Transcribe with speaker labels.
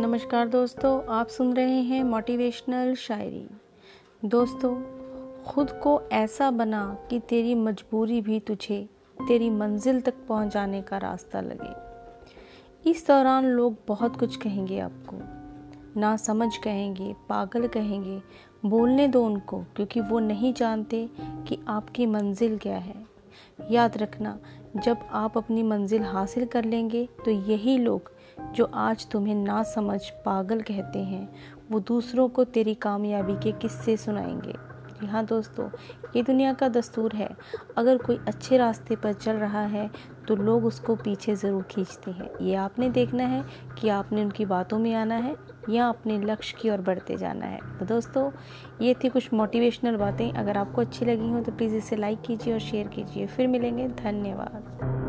Speaker 1: नमस्कार दोस्तों, आप सुन रहे हैं मोटिवेशनल शायरी। दोस्तों, खुद को ऐसा बना कि तेरी मजबूरी भी तुझे, तेरी मंजिल तक पहुँचाने का रास्ता लगे। इस दौरान लोग बहुत कुछ कहेंगे आपको। ना समझ कहेंगे, पागल कहेंगे, बोलने दो उनको, क्योंकि वो नहीं जानते कि आपकी मंजिल क्या है। याद रखना जब आप अपनी मंजिल हासिल कर लेंगे तो यही लोग जो आज तुम्हें ना समझ पागल कहते हैं, वो दूसरों को तेरी कामयाबी के किस्से सुनाएँगे। जी हाँ दोस्तों, ये दुनिया का दस्तूर है। अगर कोई अच्छे रास्ते पर चल रहा है तो लोग उसको पीछे ज़रूर खींचते हैं। ये आपने देखना है कि आपने उनकी बातों में आना है या अपने लक्ष्य की ओर बढ़ते जाना है। तो दोस्तों, ये थी कुछ मोटिवेशनल बातें। अगर आपको अच्छी लगी हो तो प्लीज़ इसे लाइक कीजिए और शेयर कीजिए। फिर मिलेंगे। धन्यवाद।